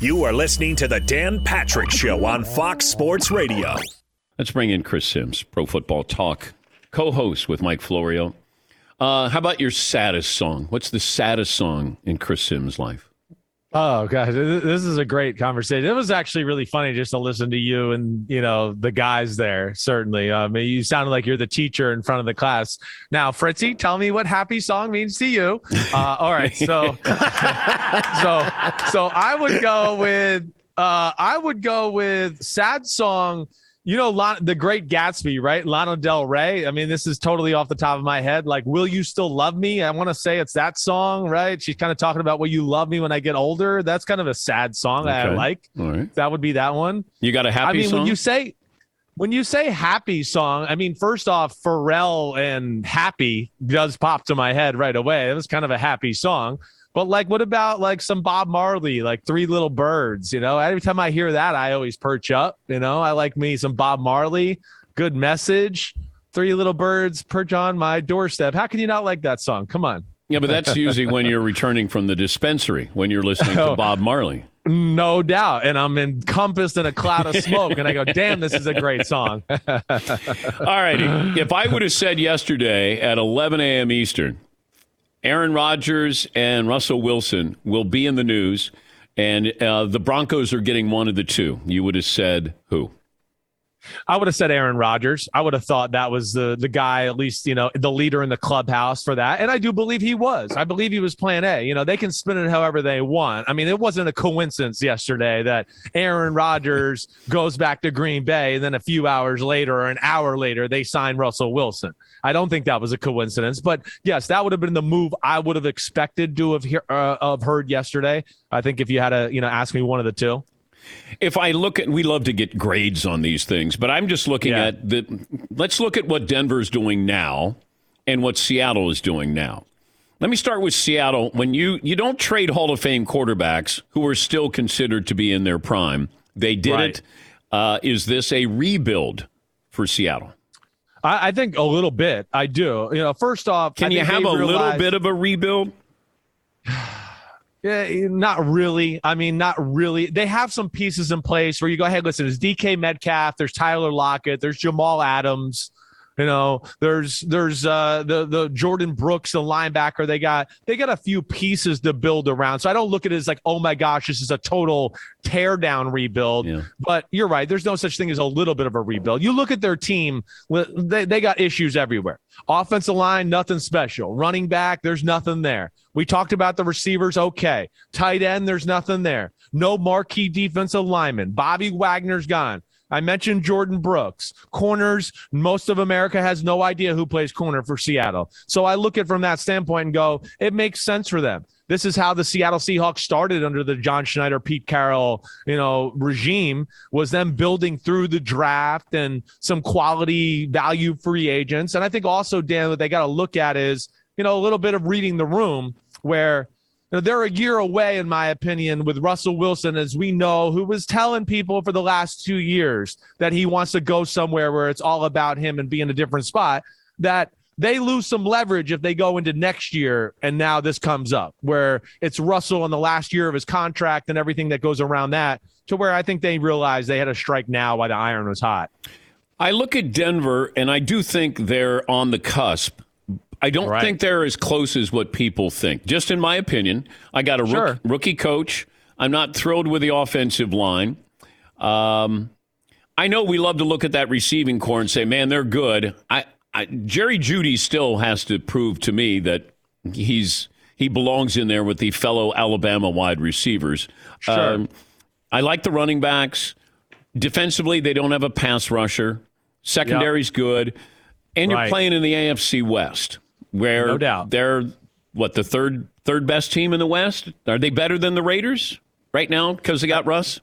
You are listening to the Dan Patrick Show on Fox Sports Radio. Let's bring in Chris Simms, Pro Football Talk, co host with Mike Florio. Uh, how about your saddest song? What's the saddest song in Chris Simms' life? Oh god, this is a great conversation. It was actually really funny just to listen to you and you know the guys there. Certainly, I um, you sounded like you're the teacher in front of the class. Now, Fritzy, tell me what "happy song" means to you. Uh, all right, so so so I would go with uh, I would go with sad song you know the great gatsby right? Lana del rey. I mean this is totally off the top of my head. Like will you still love me? I want to say it's that song right? She's kind of talking about will you love me when i get older. That's kind of a sad song okay. i like. All right. that would be that one. You got a happy i mean song? when you say when you say happy song i mean first off pharrell and happy does pop to my head right away. It was kind of a happy song but like, what about like some Bob Marley, like Three Little Birds? You know, every time I hear that, I always perch up. You know, I like me some Bob Marley. Good message. Three Little Birds perch on my doorstep. How can you not like that song? Come on. Yeah, but that's usually when you're returning from the dispensary when you're listening to oh. Bob Marley. No doubt. And I'm encompassed in a cloud of smoke. and I go, damn, this is a great song. All right. If I would have said yesterday at 11 a.m. Eastern, Aaron Rodgers and Russell Wilson will be in the news, and uh, the Broncos are getting one of the two. You would have said who? I would have said Aaron Rodgers. I would have thought that was the the guy, at least you know, the leader in the clubhouse for that. And I do believe he was. I believe he was Plan A. You know, they can spin it however they want. I mean, it wasn't a coincidence yesterday that Aaron Rodgers goes back to Green Bay, and then a few hours later or an hour later they sign Russell Wilson. I don't think that was a coincidence. But yes, that would have been the move I would have expected to have, hear, uh, have heard yesterday. I think if you had to, you know, ask me one of the two. If I look at, we love to get grades on these things, but I'm just looking yeah. at the. Let's look at what Denver's doing now, and what Seattle is doing now. Let me start with Seattle. When you you don't trade Hall of Fame quarterbacks who are still considered to be in their prime, they did right. it. Uh, is this a rebuild for Seattle? I, I, think a little bit. I do. You know, first off, can you have a little bit of a rebuild? Yeah, not really. I mean, not really. They have some pieces in place where you go, hey, listen, there's DK Metcalf, there's Tyler Lockett, there's Jamal Adams. You know, there's there's uh the the Jordyn Brooks, the linebacker. They got they got a few pieces to build around. So I don't look at it as like, oh my gosh, this is a total tear down rebuild. Yeah. But you're right. There's no such thing as a little bit of a rebuild. You look at their team, they, they got issues everywhere. Offensive line, nothing special. Running back, there's nothing there. We talked about the receivers, okay. Tight end, there's nothing there. No marquee defensive lineman. Bobby Wagner's gone. I mentioned Jordyn Brooks. Corners, most of America has no idea who plays corner for Seattle. So I look at from that standpoint and go, it makes sense for them. This is how the Seattle Seahawks started under the John Schneider, Pete Carroll, you know, regime was them building through the draft and some quality value free agents. And I think also, Dan, what they got to look at is, you know, a little bit of reading the room where they're a year away, in my opinion, with Russell Wilson, as we know, who was telling people for the last two years that he wants to go somewhere where it's all about him and be in a different spot. That they lose some leverage if they go into next year and now this comes up where it's Russell in the last year of his contract and everything that goes around that to where I think they realized they had a strike now while the iron was hot. I look at Denver and I do think they're on the cusp. I don't right. think they're as close as what people think. Just in my opinion, I got a sure. rookie, rookie coach. I'm not thrilled with the offensive line. Um, I know we love to look at that receiving corps and say, "Man, they're good." I I, Jerry Jeudy still has to prove to me that he's he belongs in there with the fellow Alabama wide receivers. Sure. Um, I like the running backs. Defensively, they don't have a pass rusher. Secondary's yep. good, and you're playing in the AFC West, where no doubt they're what the third third best team in the West. Are they better than the Raiders right now because they got Russ?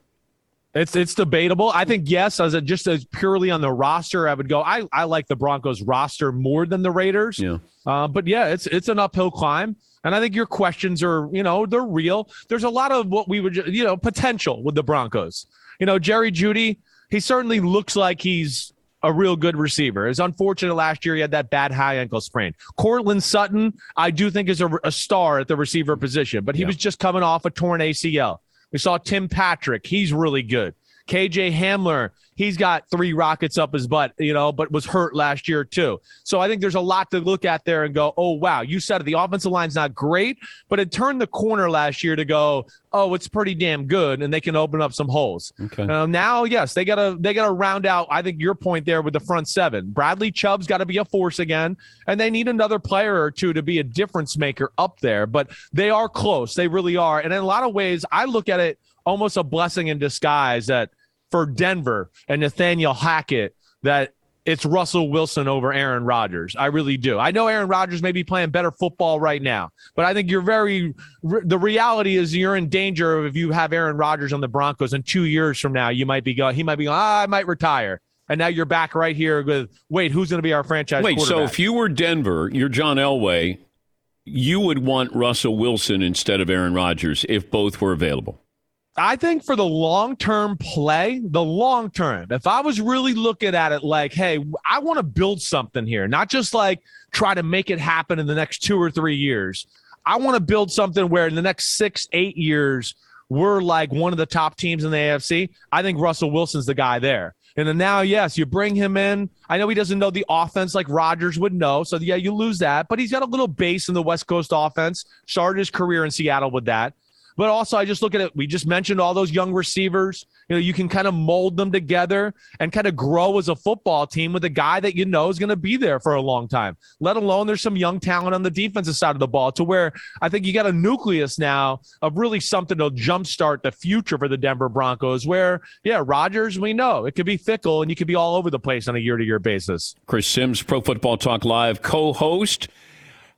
It's it's debatable. I think yes, as a, just as purely on the roster, I would go. I, I like the Broncos roster more than the Raiders. Yeah. Uh, but yeah, it's it's an uphill climb, and I think your questions are you know they're real. There's a lot of what we would you know potential with the Broncos. You know, Jerry Jeudy, he certainly looks like he's a real good receiver. It's unfortunate last year he had that bad high ankle sprain. Courtland Sutton, I do think is a, a star at the receiver position, but he yeah. was just coming off a torn ACL. We saw Tim Patrick. He's really good. KJ Hamler, he's got three rockets up his butt, you know, but was hurt last year too. So I think there's a lot to look at there and go, oh, wow, you said it. The offensive line's not great, but it turned the corner last year to go, oh, it's pretty damn good, and they can open up some holes. Okay. Uh, now, yes, they gotta they gotta round out. I think your point there with the front seven. Bradley Chubb's got to be a force again, and they need another player or two to be a difference maker up there. But they are close. They really are. And in a lot of ways, I look at it almost a blessing in disguise that for Denver and Nathaniel Hackett that it's Russell Wilson over Aaron Rodgers. I really do. I know Aaron Rodgers may be playing better football right now, but I think you're very. The reality is you're in danger of if you have Aaron Rodgers on the Broncos, and two years from now you might be going. He might be going. Ah, I might retire. And now you're back right here with wait, who's going to be our franchise? Wait, so if you were Denver, you're John Elway, you would want Russell Wilson instead of Aaron Rodgers if both were available. I think for the long term play, the long term, if I was really looking at it like, hey, I want to build something here, not just like try to make it happen in the next two or three years. I want to build something where in the next six, eight years, we're like one of the top teams in the AFC. I think Russell Wilson's the guy there. And then now, yes, you bring him in. I know he doesn't know the offense like Rodgers would know. So, yeah, you lose that. But he's got a little base in the West Coast offense. Started his career in Seattle with that. But also, I just look at it. We just mentioned all those young receivers. You know, you can kind of mold them together and kind of grow as a football team with a guy that you know is going to be there for a long time. Let alone there's some young talent on the defensive side of the ball to where I think you got a nucleus now of really something to jumpstart the future for the Denver Broncos. Where, yeah, Rodgers, we know it could be fickle and you could be all over the place on a year to year basis. Chris Simms, Pro Football Talk Live co host.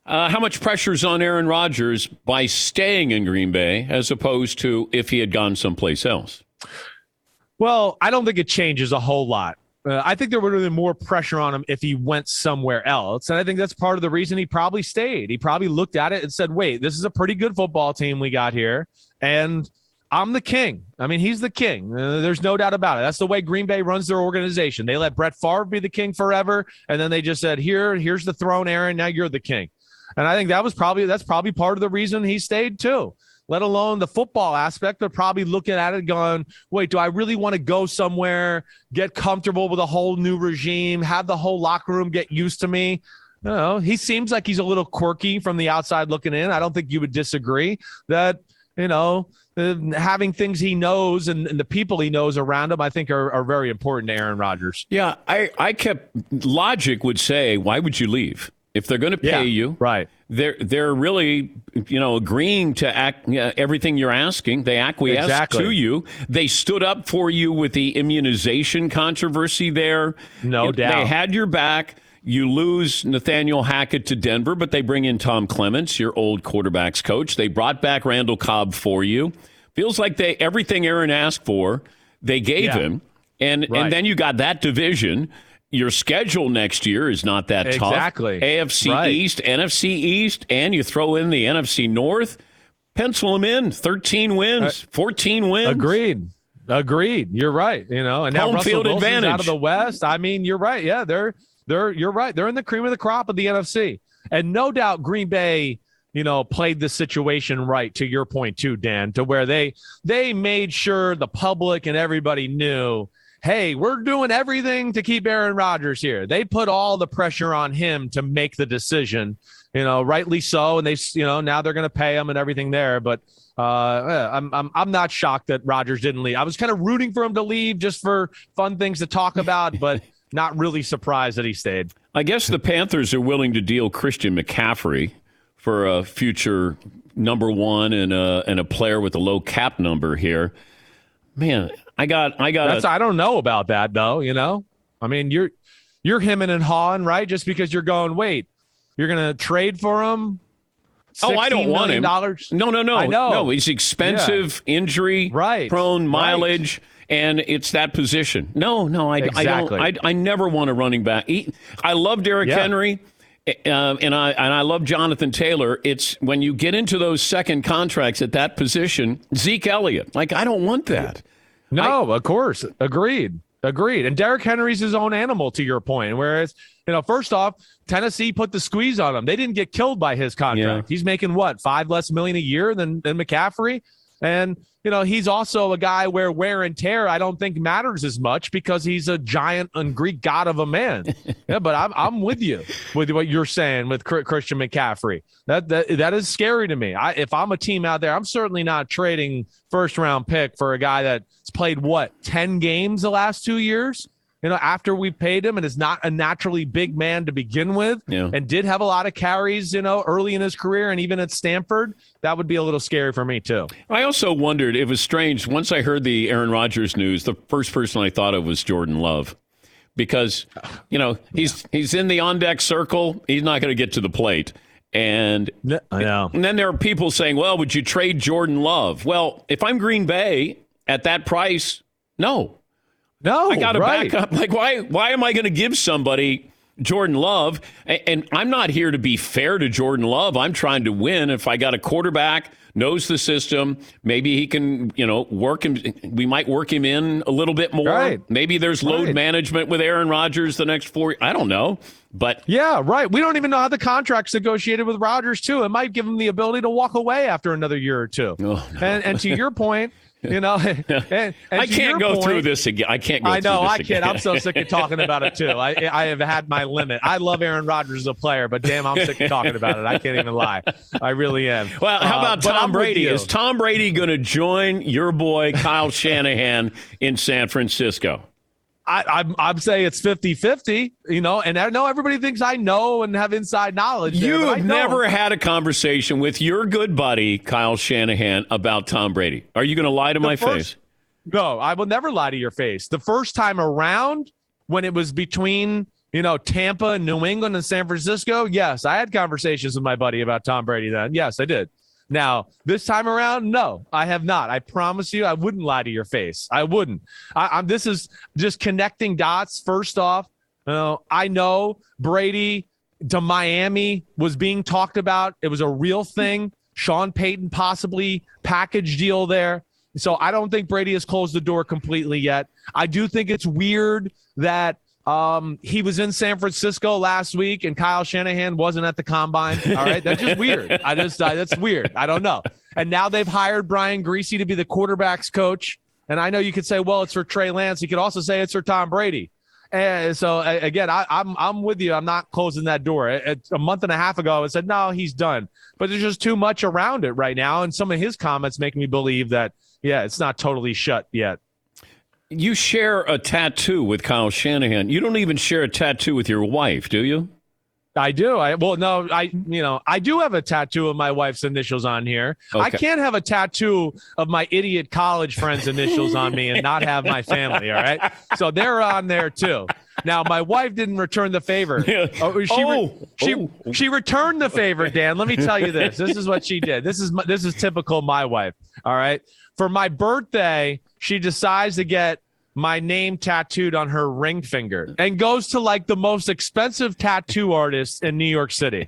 Uh, how much pressure is on Aaron Rodgers by staying in Green Bay as opposed to if he had gone someplace else? Well, I don't think it changes a whole lot. Uh, I think there would have been more pressure on him if he went somewhere else. And I think that's part of the reason he probably stayed. He probably looked at it and said, wait, this is a pretty good football team we got here. And I'm the king. I mean, he's the king. Uh, there's no doubt about it. That's the way Green Bay runs their organization. They let Brett Favre be the king forever. And then they just said, here, here's the throne, Aaron. Now you're the king. And I think that was probably that's probably part of the reason he stayed too. Let alone the football aspect, but probably looking at it going, wait, do I really want to go somewhere, get comfortable with a whole new regime, have the whole locker room get used to me? You know, he seems like he's a little quirky from the outside looking in. I don't think you would disagree that, you know, uh, having things he knows and, and, the people he knows around him, I think are, are very important to Aaron Rodgers. Yeah, I, I kept logic would say, why would you leave? If they're going to pay yeah, you, right? They're they're really you know agreeing to act uh, everything you're asking. They acquiesce exactly. to you. They stood up for you with the immunization controversy there. No it, doubt. They had your back. You lose Nathaniel Hackett to Denver, but they bring in Tom Clements, your old quarterbacks coach. They brought back Randall Cobb for you. Feels like they everything Aaron asked for, they gave yeah. him. And right. and then you got that division your schedule next year is not that tough. Exactly. AFC right. East, NFC East, and you throw in the NFC North. Pencil them in. 13 wins, uh, 14 wins. Agreed. Agreed. You're right. You know, and now Home Russell field Wilson's advantage out of the West. I mean, you're right. Yeah, they're they're you're right. They're in the cream of the crop of the NFC. And no doubt Green Bay you know played the situation right to your point too dan to where they they made sure the public and everybody knew hey, we're doing everything to keep Aaron Rodgers here. They put all the pressure on him to make the decision, you know, rightly so. And they, you know, now they're going to pay him and everything there. But uh, I'm, I'm, I'm not shocked that Rodgers didn't leave. I was kind of rooting for him to leave just for fun things to talk about, but not really surprised that he stayed. I guess the Panthers are willing to deal Christian McCaffrey for a future number one and a, and a player with a low cap number here. Man, I got, I got. That's, I don't know about that though. You know, I mean, you're you're hemming and hawing, right? Just because you're going, wait, you're gonna trade for him. Oh, I don't want him. Dollars? No, no, no. I know. No, he's expensive, yeah. injury right. prone, mileage, right. and it's that position. No, no, I, exactly. I don't. I, I never want a running back. He, I love Derrick yeah. Henry. Uh, and I and I love Jonathan Taylor. It's when you get into those second contracts at that position, Zeke Elliott. Like I don't want that. No, I, of course. Agreed. Agreed. And Derrick Henry's his own animal, to your point. Whereas, you know, first off, Tennessee put the squeeze on him. They didn't get killed by his contract. Yeah. He's making what, five less million a year than, than McCaffrey? And you know, he's also a guy where wear and tear I don't think matters as much because he's a giant and Greek god of a man. yeah, but I'm I'm with you with what you're saying with Christian McCaffrey. That that that is scary to me. I if I'm a team out there, I'm certainly not trading first round pick for a guy that's played what 10 games the last 2 years you know, after we paid him and is not a naturally big man to begin with yeah. and did have a lot of carries, you know, early in his career and even at Stanford, that would be a little scary for me too. I also wondered, it was strange. Once I heard the Aaron Rodgers news, the first person I thought of was Jordan Love. Because, you know, he's he's in the on deck circle. He's not going to get to the plate. And, I know. and then there are people saying, well, would you trade Jordan Love? Well, if I'm Green Bay at that price, no. No, I got to right. back up. Like, why? Why am I going to give somebody Jordan Love? And I'm not here to be fair to Jordan Love. I'm trying to win. If I got a quarterback knows the system, maybe he can, you know, work him. We might work him in a little bit more. Right. Maybe there's load right. management with Aaron Rodgers the next four. I don't know. But yeah, right. We don't even know how the contract's negotiated with Rodgers too. It might give him the ability to walk away after another year or two. Oh, no. And and to your point, you know, and, and I can't go point, through this again. I can't. Go. I know I can't. I'm so sick of talking about it too. I I have had my limit. I love Aaron Rodgers as a player, but damn, I'm sick of talking about it. I can't even lie. I really am. Well, how about uh, Tom Brady? Is Tom Brady going to join your boy Kyle Shanahan in San Francisco? I, I'm, I'm saying it's 50 50, you know, and I know everybody thinks I know and have inside knowledge. you have never had a conversation with your good buddy, Kyle Shanahan, about Tom Brady. Are you going to lie to the my first, face? No, I will never lie to your face. The first time around, when it was between, you know, Tampa and New England and San Francisco, yes, I had conversations with my buddy about Tom Brady then. Yes, I did. Now, this time around, no, I have not. I promise you, I wouldn't lie to your face. I wouldn't. I, am this is just connecting dots. First off, you know, I know Brady to Miami was being talked about. It was a real thing. Sean Payton possibly package deal there. So I don't think Brady has closed the door completely yet. I do think it's weird that um, he was in San Francisco last week, and Kyle Shanahan wasn't at the combine. All right, that's just weird. I just uh, that's weird. I don't know. And now they've hired Brian Griese to be the quarterbacks coach. And I know you could say, well, it's for Trey Lance. You could also say it's for Tom Brady. And so again, I, am I'm, I'm with you. I'm not closing that door. a month and a half ago, I said no, he's done. But there's just too much around it right now, and some of his comments make me believe that yeah, it's not totally shut yet. You share a tattoo with Kyle Shanahan. You don't even share a tattoo with your wife, do you? I do. I well, no, I you know I do have a tattoo of my wife's initials on here. Okay. I can't have a tattoo of my idiot college friends' initials on me and not have my family. All right, so they're on there too. Now, my wife didn't return the favor. Oh, she, oh, she, oh. she returned the favor, Dan. Let me tell you this. This is what she did. This is this is typical my wife. All right, for my birthday, she decides to get my name tattooed on her ring finger and goes to like the most expensive tattoo artist in New York City.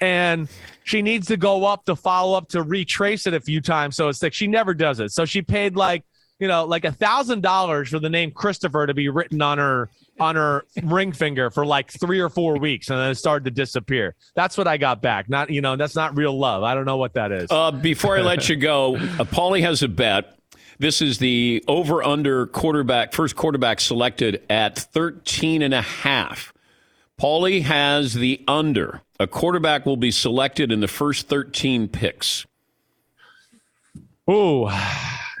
And she needs to go up to follow up to retrace it a few times. So it's like she never does it. So she paid like, you know, like a thousand dollars for the name Christopher to be written on her on her ring finger for like three or four weeks and then it started to disappear. That's what I got back. Not, you know, that's not real love. I don't know what that is. Uh, before I let you go, uh, Paulie has a bet. This is the over under quarterback, first quarterback selected at 13 and a half. Paulie has the under. A quarterback will be selected in the first 13 picks. Ooh,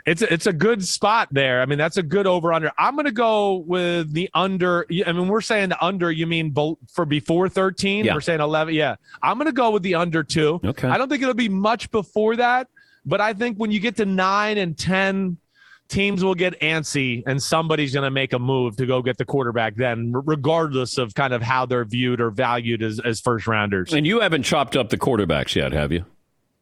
it's a, it's a good spot there. I mean, that's a good over under. I'm going to go with the under. I mean, we're saying the under. You mean for before 13? Yeah. We're saying 11. Yeah, I'm going to go with the under two. Okay. I don't think it'll be much before that. But I think when you get to nine and 10, teams will get antsy and somebody's going to make a move to go get the quarterback then, regardless of kind of how they're viewed or valued as, as first rounders. And you haven't chopped up the quarterbacks yet, have you?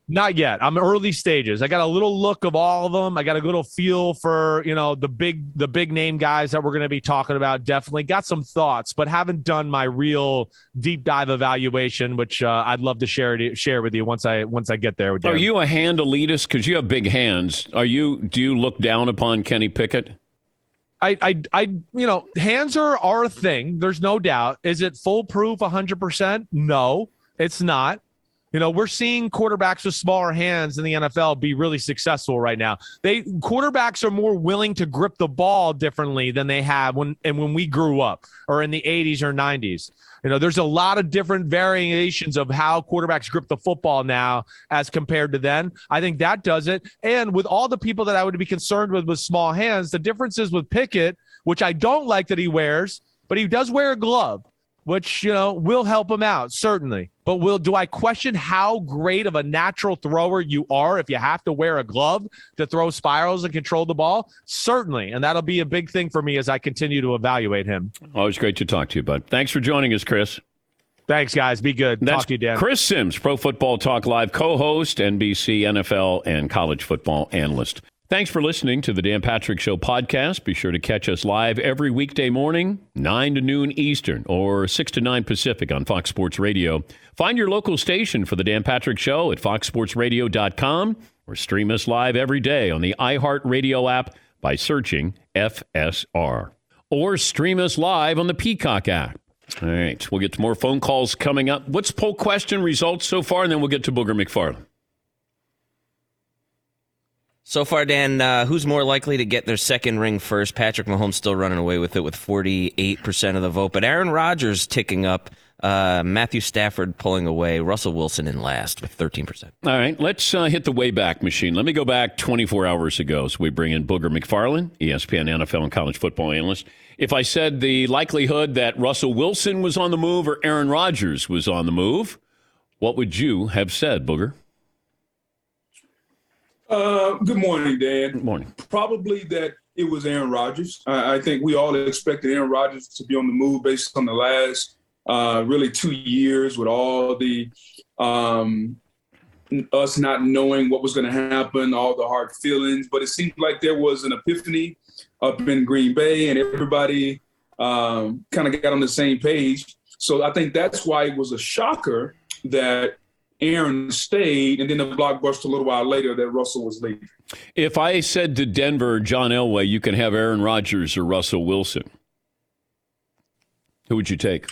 Not yet. I'm early stages. I got a little look of all of them. I got a little feel for you know the big the big name guys that we're going to be talking about. Definitely got some thoughts, but haven't done my real deep dive evaluation, which uh, I'd love to share it, share with you once I once I get there. With Are you a hand elitist because you have big hands? Are you? Do you look down upon Kenny Pickett? I, I, I, you know, hands are, are a thing. There's no doubt. Is it foolproof 100%? No, it's not. You know, we're seeing quarterbacks with smaller hands in the NFL be really successful right now. They quarterbacks are more willing to grip the ball differently than they have when and when we grew up or in the 80s or 90s. You know, there's a lot of different variations of how quarterbacks grip the football now as compared to then. I think that does it. And with all the people that I would be concerned with with small hands, the difference is with Pickett, which I don't like that he wears, but he does wear a glove which you know will help him out certainly. But will do I question how great of a natural thrower you are if you have to wear a glove to throw spirals and control the ball? Certainly, and that'll be a big thing for me as I continue to evaluate him. Always great to talk to you, bud. Thanks for joining us, Chris. Thanks, guys. Be good. That's talk to you, Dan. Chris Simms, Pro Football Talk Live co-host, NBC, NFL, and college football analyst. Thanks for listening to the Dan Patrick Show podcast. Be sure to catch us live every weekday morning, 9 to noon Eastern or 6 to 9 Pacific on Fox Sports Radio. Find your local station for the Dan Patrick Show at foxsportsradio.com or stream us live every day on the iHeartRadio app by searching FSR. Or stream us live on the Peacock app. All right, we'll get to more phone calls coming up. What's poll question results so far? And then we'll get to Booger McFarland. So far, Dan, uh, who's more likely to get their second ring first? Patrick Mahomes still running away with it with 48% of the vote, but Aaron Rodgers ticking up. Uh, Matthew Stafford pulling away. Russell Wilson in last with 13%. All right, let's uh, hit the Wayback Machine. Let me go back 24 hours ago. So we bring in Booger McFarland, ESPN NFL and college football analyst. If I said the likelihood that Russell Wilson was on the move or Aaron Rodgers was on the move, what would you have said, Booger? Uh, good morning, Dan. Good morning. Probably that it was Aaron Rodgers. I, I, think we all expected Aaron Rodgers to be on the move based on the last uh, really two years with all the um, us not knowing what was going to happen, all the hard feelings. But it seemed like there was an epiphany up in Green Bay, and everybody um, kind of got on the same page. So I think that's why it was a shocker that Aaron stayed, and then the blockbuster a little while later that Russell was leaving. If I said to Denver, John Elway, you can have Aaron Rodgers or Russell Wilson, who would you take?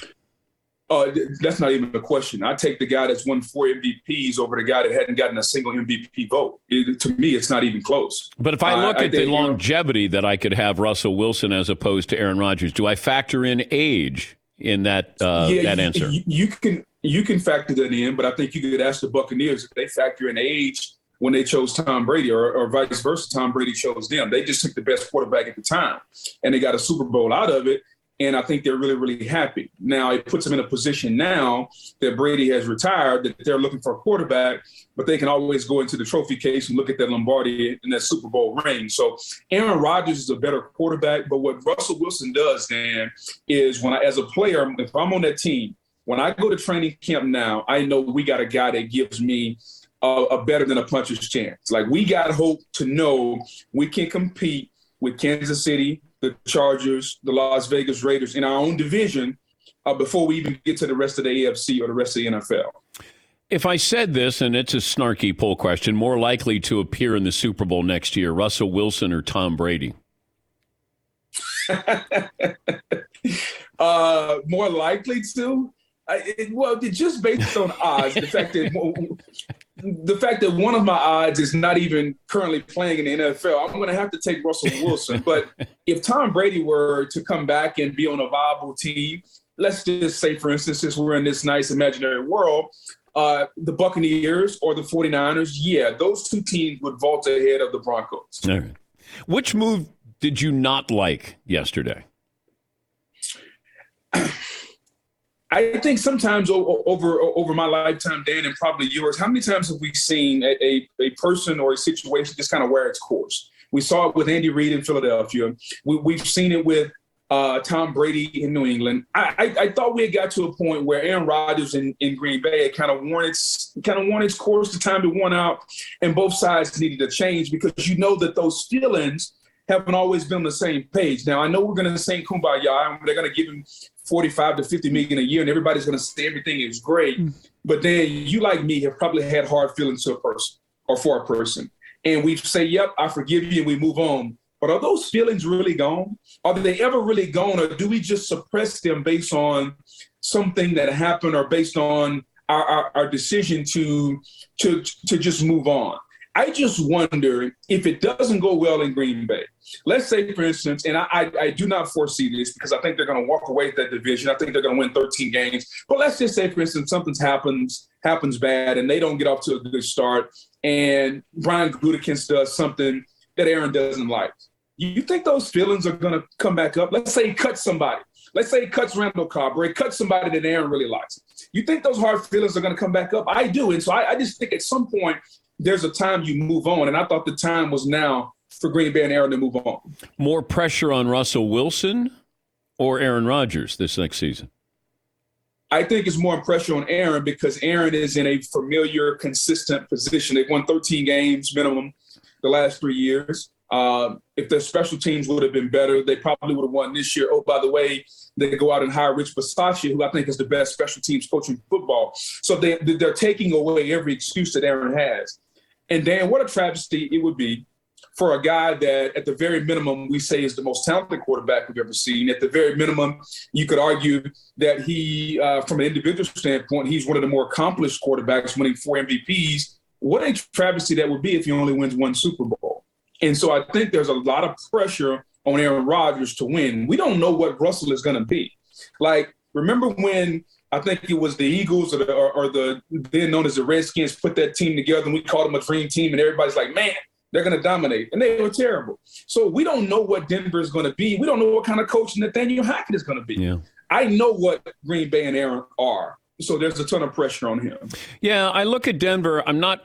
Uh, that's not even a question. I take the guy that's won four MVPs over the guy that hadn't gotten a single MVP vote. It, to me, it's not even close. But if I look uh, at I the longevity that I could have Russell Wilson as opposed to Aaron Rodgers, do I factor in age in that uh, yeah, that answer? You, you can you can factor that in, but I think you could ask the Buccaneers if they factor in age when they chose Tom Brady, or, or, vice versa. Tom Brady chose them. They just took the best quarterback at the time, and they got a Super Bowl out of it. And I think they're really, really happy. Now it puts them in a position now that Brady has retired that they're looking for a quarterback, but they can always go into the trophy case and look at that Lombardi and that Super Bowl ring. So Aaron Rodgers is a better quarterback, but what Russell Wilson does, Dan, is when I, as a player, if I'm on that team when I go to training camp now, I know we got a guy that gives me a, a better than a puncher's chance. Like we got hope to know we can compete with Kansas City, the Chargers, the Las Vegas Raiders in our own division uh, before we even get to the rest of the AFC or the rest of the NFL. If I said this, and it's a snarky poll question, more likely to appear in the Super Bowl next year, Russell Wilson or Tom Brady? uh, more likely to? I, it, well, just based on odds, the fact that the fact that one of my odds is not even currently playing in the NFL, I'm going to have to take Russell Wilson. but if Tom Brady were to come back and be on a viable team, let's just say, for instance, since we're in this nice imaginary world, uh, the Buccaneers or the 49ers, yeah, those two teams would vault ahead of the Broncos. Which move did you not like yesterday? I think sometimes over over my lifetime, Dan, and probably yours, how many times have we seen a, a, a person or a situation just kind of wear its course? We saw it with Andy Reid in Philadelphia. We, have seen it with uh, Tom Brady in New England. I, I, I, thought we had got to a point where Aaron Rodgers in, in Green Bay had kind of worn its kind of worn its course. The time to one out, and both sides needed to change because you know that those feelings haven't always been on the same page. Now I know we're going to sing "Kumbaya" and they're going to give him 45 to 50 million a year and everybody's going to say everything is great. Mm. But then you, like me, have probably had hard feelings to a person or for a person. And we say, yep, I forgive you, and we move on. But are those feelings really gone? Are they ever really gone? Or do we just suppress them based on something that happened or based on our, our, our decision to to to just move on. I just wonder if it doesn't go well in Green Bay. Let's say, for instance, and I, I, I do not foresee this because I think they're going to walk away with that division. I think they're going to win 13 games. But let's just say, for instance, something happens happens bad and they don't get off to a good start, and Brian Gutekunst does something that Aaron doesn't like. You think those feelings are going to come back up? Let's say he cuts somebody. Let's say he cuts Randall Cobb or he cuts somebody that Aaron really likes. You think those hard feelings are going to come back up? I do. And so I, I just think at some point there's a time you move on. And I thought the time was now for Green Bay and Aaron to move on. More pressure on Russell Wilson or Aaron Rodgers this next season? I think it's more pressure on Aaron because Aaron is in a familiar, consistent position. They've won 13 games minimum the last three years. Uh, if their special teams would have been better, they probably would have won this year. Oh, by the way, they go out and hire Rich Bisaccia, who I think is the best special teams coach in football. So they, they're taking away every excuse that Aaron has. And Dan, what a travesty it would be for a guy that, at the very minimum, we say is the most talented quarterback we've ever seen. At the very minimum, you could argue that he, uh, from an individual standpoint, he's one of the more accomplished quarterbacks, winning four MVPs. What a travesty that would be if he only wins one Super Bowl. And so I think there's a lot of pressure on Aaron Rodgers to win. We don't know what Russell is going to be. Like, remember when I think it was the Eagles or the, or, or the then known as the Redskins put that team together and we called them a dream team and everybody's like, man, they're going to dominate. And they were terrible. So we don't know what Denver is going to be. We don't know what kind of coach Nathaniel Hackett is going to be. Yeah. I know what Green Bay and Aaron are. So there's a ton of pressure on him. Yeah, I look at Denver. I'm not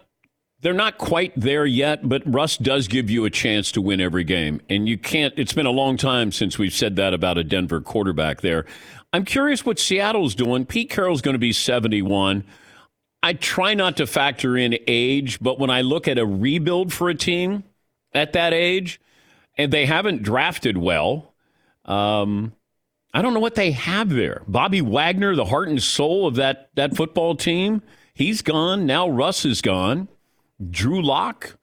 they're not quite there yet, but Russ does give you a chance to win every game. And you can't, it's been a long time since we've said that about a Denver quarterback there. I'm curious what Seattle's doing. Pete Carroll's going to be 71. I try not to factor in age, but when I look at a rebuild for a team at that age, and they haven't drafted well, um, I don't know what they have there. Bobby Wagner, the heart and soul of that, that football team, he's gone. Now Russ is gone. Drew Lock.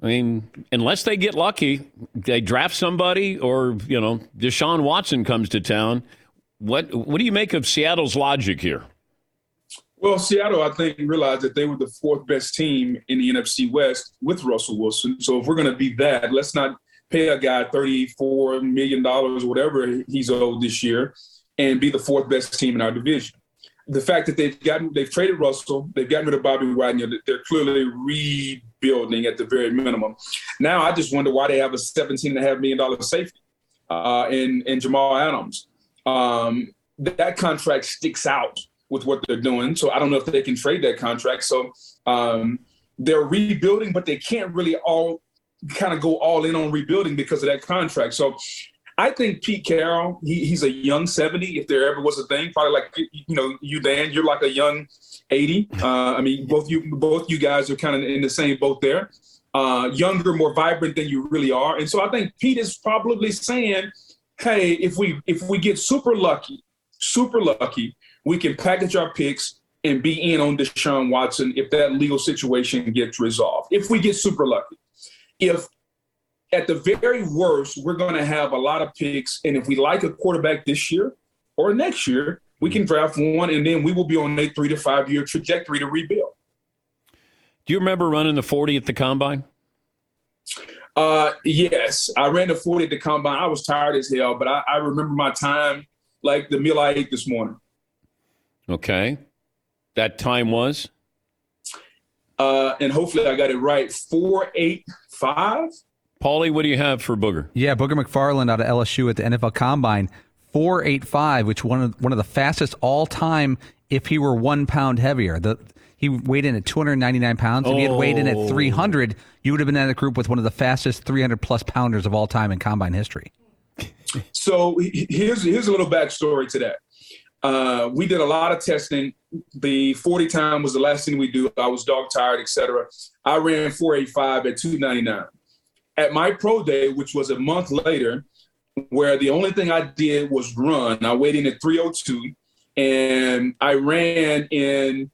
I mean, unless they get lucky, they draft somebody, or you know, Deshaun Watson comes to town. What what do you make of Seattle's logic here? Well, Seattle, I think, realized that they were the fourth best team in the NFC West with Russell Wilson. So if we're going to be that, let's not pay a guy $34 million or whatever he's owed this year and be the fourth best team in our division the fact that they've gotten they've traded Russell, they've gotten rid of Bobby Wagner, they're clearly rebuilding at the very minimum. Now I just wonder why they have a seventeen and a half million dollar safety uh, in in Jamal Adams. Um, that contract sticks out with what they're doing, so I don't know if they can trade that contract. So um, they're rebuilding, but they can't really all kind of go all in on rebuilding because of that contract. So I think Pete Carroll, he, he's a young 70, if there ever was a thing. Probably like you know, you Dan, you're like a young 80. Uh, I mean, both you both you guys are kind of in the same boat there. Uh, younger, more vibrant than you really are. And so I think Pete is probably saying, hey, if we if we get super lucky, super lucky, we can package our picks and be in on Deshaun Watson if that legal situation gets resolved. If we get super lucky. If at the very worst, we're going to have a lot of picks. And if we like a quarterback this year or next year, we can draft one, and then we will be on a three to five year trajectory to rebuild. Do you remember running the 40 at the combine? Uh, yes, I ran the 40 at the combine. I was tired as hell, but I, I remember my time like the meal I ate this morning. Okay. That time was? Uh, and hopefully I got it right. 485. Paulie, what do you have for Booger? Yeah, Booger McFarland out of LSU at the NFL Combine, four eight five, which one of one of the fastest all time if he were one pound heavier. The he weighed in at 299 pounds. If he had weighed in at 300, you would have been in the group with one of the fastest 300 plus pounders of all time in combine history. So here's here's a little backstory to that. Uh, we did a lot of testing. The 40 time was the last thing we do. I was dog tired, etc. I ran 485 at 299 at my pro day, which was a month later, where the only thing I did was run. I weighed in at 302 and I ran in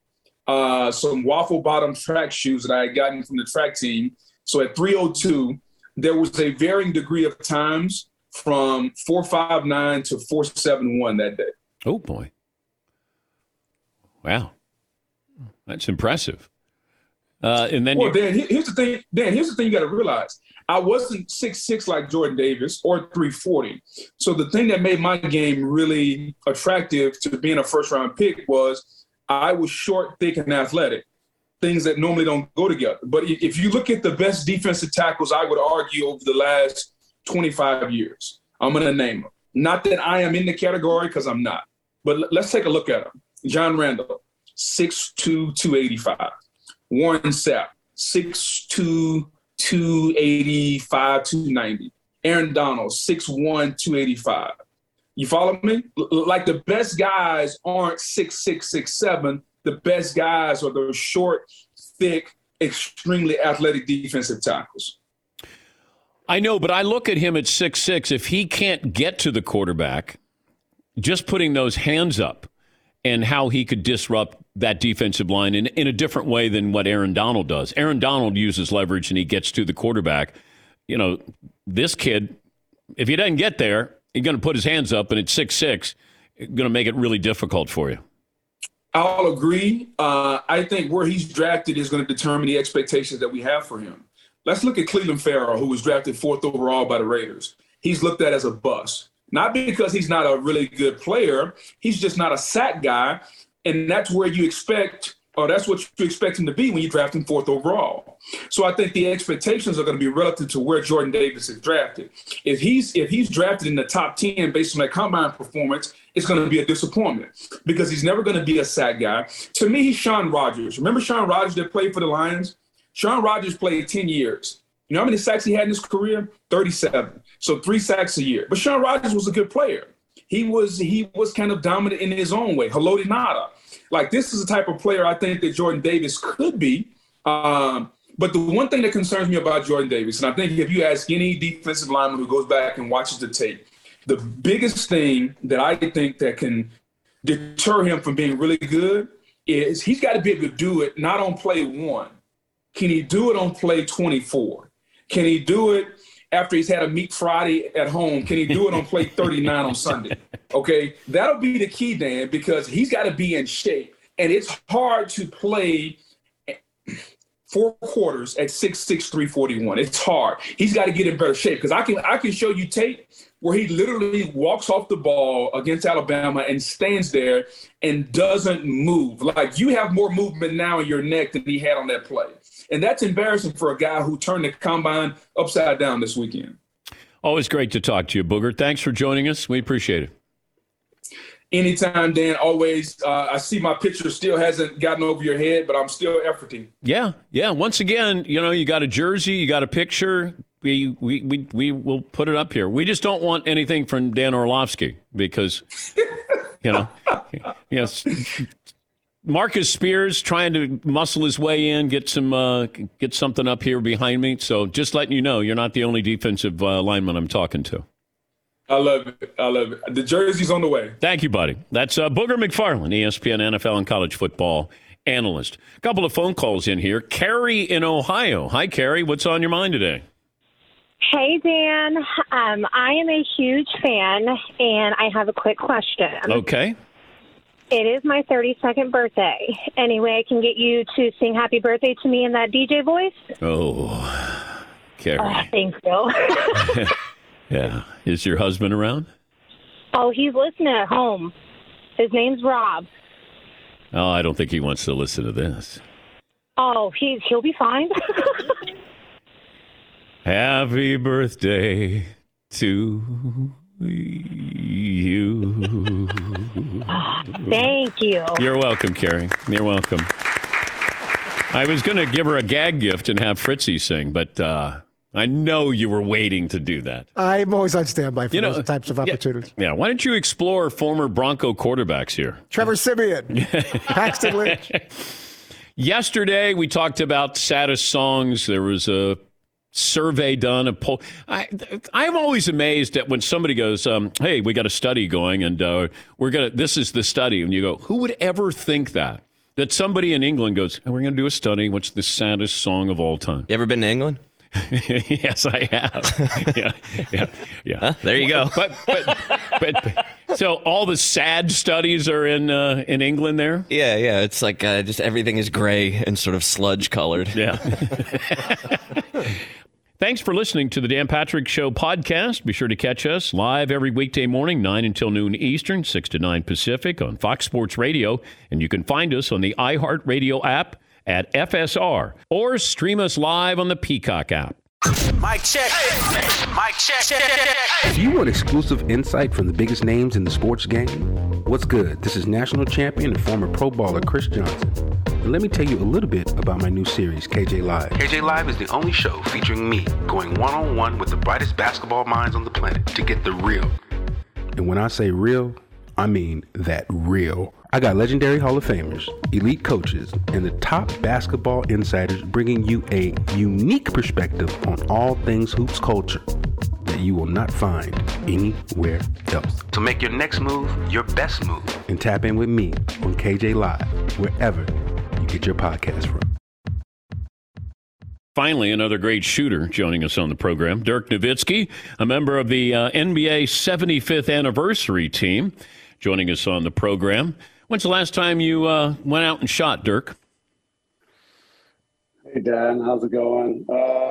uh, some waffle bottom track shoes that I had gotten from the track team. So at 302, there was a varying degree of times from 459 to 471 that day. Oh boy. Wow. That's impressive. Uh, and then well, Dan, here's the thing. Dan, here's the thing you got to realize. I wasn't six six like Jordan Davis or 340. So the thing that made my game really attractive to being a first round pick was I was short, thick, and athletic. Things that normally don't go together. But if you look at the best defensive tackles, I would argue over the last 25 years, I'm going to name them. Not that I am in the category because I'm not. But let's take a look at them. John Randle, 6'2, 285. Warren Sapp, 6'2, 285, 290. Aaron Donald, 6'1, 285. You follow me? Like the best guys aren't six six six seven. The best guys are those short, thick, extremely athletic defensive tackles. I know, but I look at him at six six. If he can't get to the quarterback, just putting those hands up and how he could disrupt that defensive line in, in a different way than what Aaron Donald does. Aaron Donald uses leverage and he gets to the quarterback. You know, this kid, if he doesn't get there, he's going to put his hands up and it's six six, going to make it really difficult for you. I'll agree. Uh, I think where he's drafted is going to determine the expectations that we have for him. Let's look at Clelin Ferrell, who was drafted fourth overall by the Raiders. He's looked at as a bust. Not because he's not a really good player, he's just not a sack guy. And that's where you expect, or that's what you expect him to be when you draft him fourth overall. So I think the expectations are going to be relative to where Jordan Davis is drafted. If he's if he's drafted in the top 10 based on that combine performance, it's going to be a disappointment because he's never going to be a sack guy. To me, he's Shaun Rogers. Remember Shaun Rogers that played for the Lions? Shaun Rogers played 10 years. You know how many sacks he had in his career? 37. So three sacks a year. But Shaun Rogers was a good player. He was he was kind of dominant in his own way. Haloti Ngata. Like this is the type of player I think that Jordan Davis could be. Um, but the one thing that concerns me about Jordan Davis, and I think if you ask any defensive lineman who goes back and watches the tape, the biggest thing that I think that can deter him from being really good is he's got to be able to do it not on play one. Can he do it on play 24? Can he do it after he's had a meat Friday at home? Can he do it on play 39 on Sunday? Okay, that'll be the key, Dan, because he's got to be in shape. And it's hard to play four quarters at 6'6", 341. It's hard. He's got to get in better shape because I can I can show you tape where he literally walks off the ball against Alabama and stands there and doesn't move. Like you have more movement now in your neck than he had on that play. And that's embarrassing for a guy who turned the combine upside down this weekend. Always great to talk to you, Booger. Thanks for joining us. We appreciate it. Anytime, Dan. Always. Uh, I see my picture still hasn't gotten over your head, but I'm still efforting. Yeah, yeah. Once again, you know, you got a jersey, you got a picture. We we we we will put it up here. We just don't want anything from Dan Orlovsky because, you know, yes. Marcus Spears trying to muscle his way in, get some, uh, get something up here behind me. So just letting you know, you're not the only defensive uh, lineman I'm talking to. I love it. I love it. The jersey's on the way. Thank you, buddy. That's uh, Booger McFarland, ESPN NFL and college football analyst. A couple of phone calls in here. Carrie in Ohio. Hi, Carrie. What's on your mind today? Hey, Dan. Um, I am a huge fan, and I have a quick question. Okay. It is my 32nd birthday. Any way I can get you to sing happy birthday to me in that DJ voice? Oh, Carrie. Oh, thank you. yeah. Is your husband around? oh, he's listening at home. His name's Rob. Oh, I don't think he wants to listen to this. Oh, he's he'll be fine. Happy birthday to you. Thank you. You're welcome, Carrie. You're welcome. I was going to give her a gag gift and have Fritzy sing, but uh, I know you were waiting to do that. I'm always on standby for You know, those types of yeah. opportunities. Yeah, why don't you explore former Bronco quarterbacks here? Trevor Siemian, Paxton Lynch. Yesterday, we talked about saddest songs. There was a survey done, a poll. I, I'm always amazed at when somebody goes, um, "Hey, we got a study going, and uh, we're gonna. This is the study," and you go, "Who would ever think that?" That somebody in England goes, "We're going to do a study. What's the saddest song of all time?" You ever been to England? yes, I have. yeah, yeah, yeah. Huh? There you go. But but but so all the sad studies are in uh, in England there. Yeah, yeah. It's like uh, just everything is gray and sort of sludge colored. Yeah. Thanks for listening to the Dan Patrick Show podcast. Be sure to catch us live every weekday morning, 9 until noon Eastern, 6 to 9 Pacific on Fox Sports Radio. And you can find us on the iHeartRadio app at FSR or stream us live on the Peacock app. Mike check. Mike check. Do you want exclusive insight from the biggest names in the sports game? What's good? This is national champion and former pro baller Chris Johnson. And let me tell you a little bit about my new series, KJ Live. KJ Live is the only show featuring me going one on one with the brightest basketball minds on the planet to get the real. And when I say real, I mean that real. I got legendary Hall of Famers, elite coaches, and the top basketball insiders bringing you a unique perspective on all things hoops culture that you will not find anywhere else. To make your next move your best move and tap in with me on KJ Live, wherever get your podcast from. Finally, another great shooter joining us on the program, Dirk Nowitzki, a member of the uh, NBA 75th anniversary team, joining us on the program. When's the last time you uh, went out and shot, Dirk? Hey Dan, how's it going?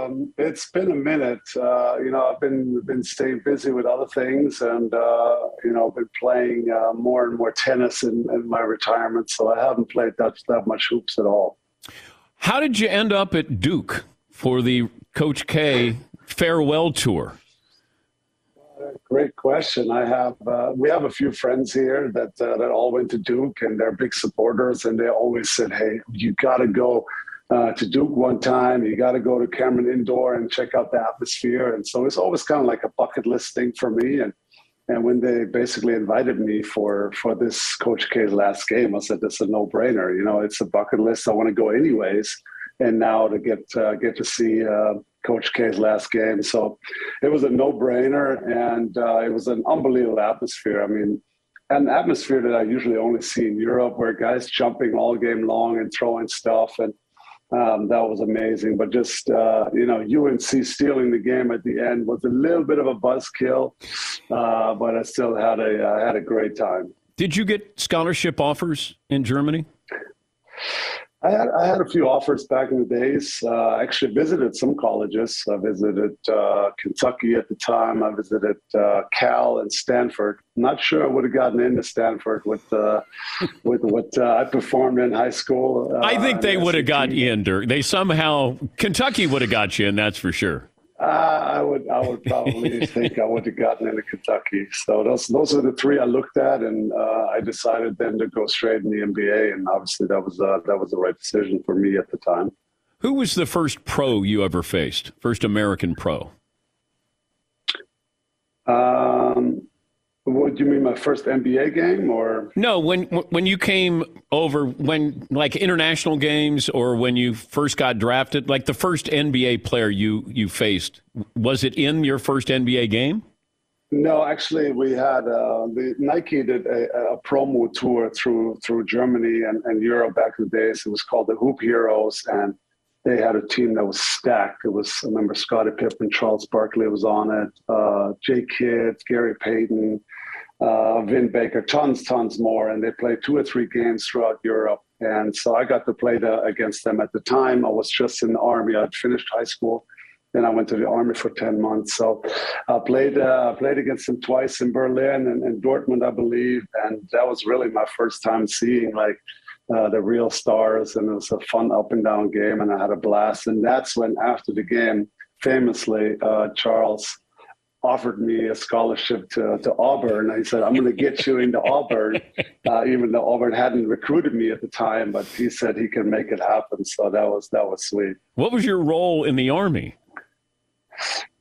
Um, it's been a minute. Uh, you know, I've been been staying busy with other things, and uh, you know, been playing uh, more and more tennis in, in, my retirement. So I haven't played that that much hoops at all. How did you end up at Duke for the Coach K farewell tour? Great question. I have uh, we have a few friends here that uh, that all went to Duke and they're big supporters, and they always said, "Hey, you got to go uh, to Duke one time. You got to go to Cameron Indoor and check out the atmosphere." And so it's always kind of like a bucket list thing for me. And and when they basically invited me for for this Coach K's last game, I said, "This is a no brainer. You know, it's a bucket list. I want to go anyways." And now to get uh, get to see uh, Coach K's last game. So it was a no brainer and uh, it was an unbelievable atmosphere. I mean, an atmosphere that I usually only see in Europe where guys jumping all game long and throwing stuff. And um, that was amazing. But just, uh, you know, UNC stealing the game at the end was a little bit of a buzzkill, uh, but I still had a, uh, had a great time. Did you get scholarship offers in Germany? I had, I had a few offers back in the days. Uh, I actually visited some colleges. I visited uh, Kentucky at the time. I visited uh, Cal and Stanford. Not sure I would have gotten into Stanford with uh, with what uh, I performed in high school. Uh, I think they would have got you in, Dirk. They somehow Kentucky would have got you in. That's for sure. Uh, I would, I would probably think I would have gotten into Kentucky. So those, those are the three I looked at, and uh, I decided then to go straight in the NBA. And obviously, that was uh, that was the right decision for me at the time. Who was the first pro you ever faced? First American pro? Um, what do you mean, my first NBA game, or no? When when you came over, when like international games, or when you first got drafted, like the first NBA player you you faced, was it in your first NBA game? No, actually, we had uh, the Nike did a, a, promo tour through through Germany and, and Europe back in the days. It was called the Hoop Heroes, and they had a team that was stacked. It was I remember Scottie Pippen, Charles Barkley was on it, uh, Jay Kidd, Gary Payton uh, Vin Baker, tons, tons more, and they played two or three games throughout Europe. And so I got to play the, against them at the time. I was just in the army. I'd finished high school. Then I went to the army for 10 months. So I played, uh, played against them twice in Berlin and, and Dortmund, I believe. And that was really my first time seeing like uh, the real stars. And it was a fun up and down game. And I had a blast. And that's when, after the game, famously, uh, Charles offered me a scholarship to, to Auburn. I said, I'm going to get you into Auburn, uh, even though Auburn hadn't recruited me at the time, but he said he can make it happen. So that was, that was sweet. What was your role in the Army?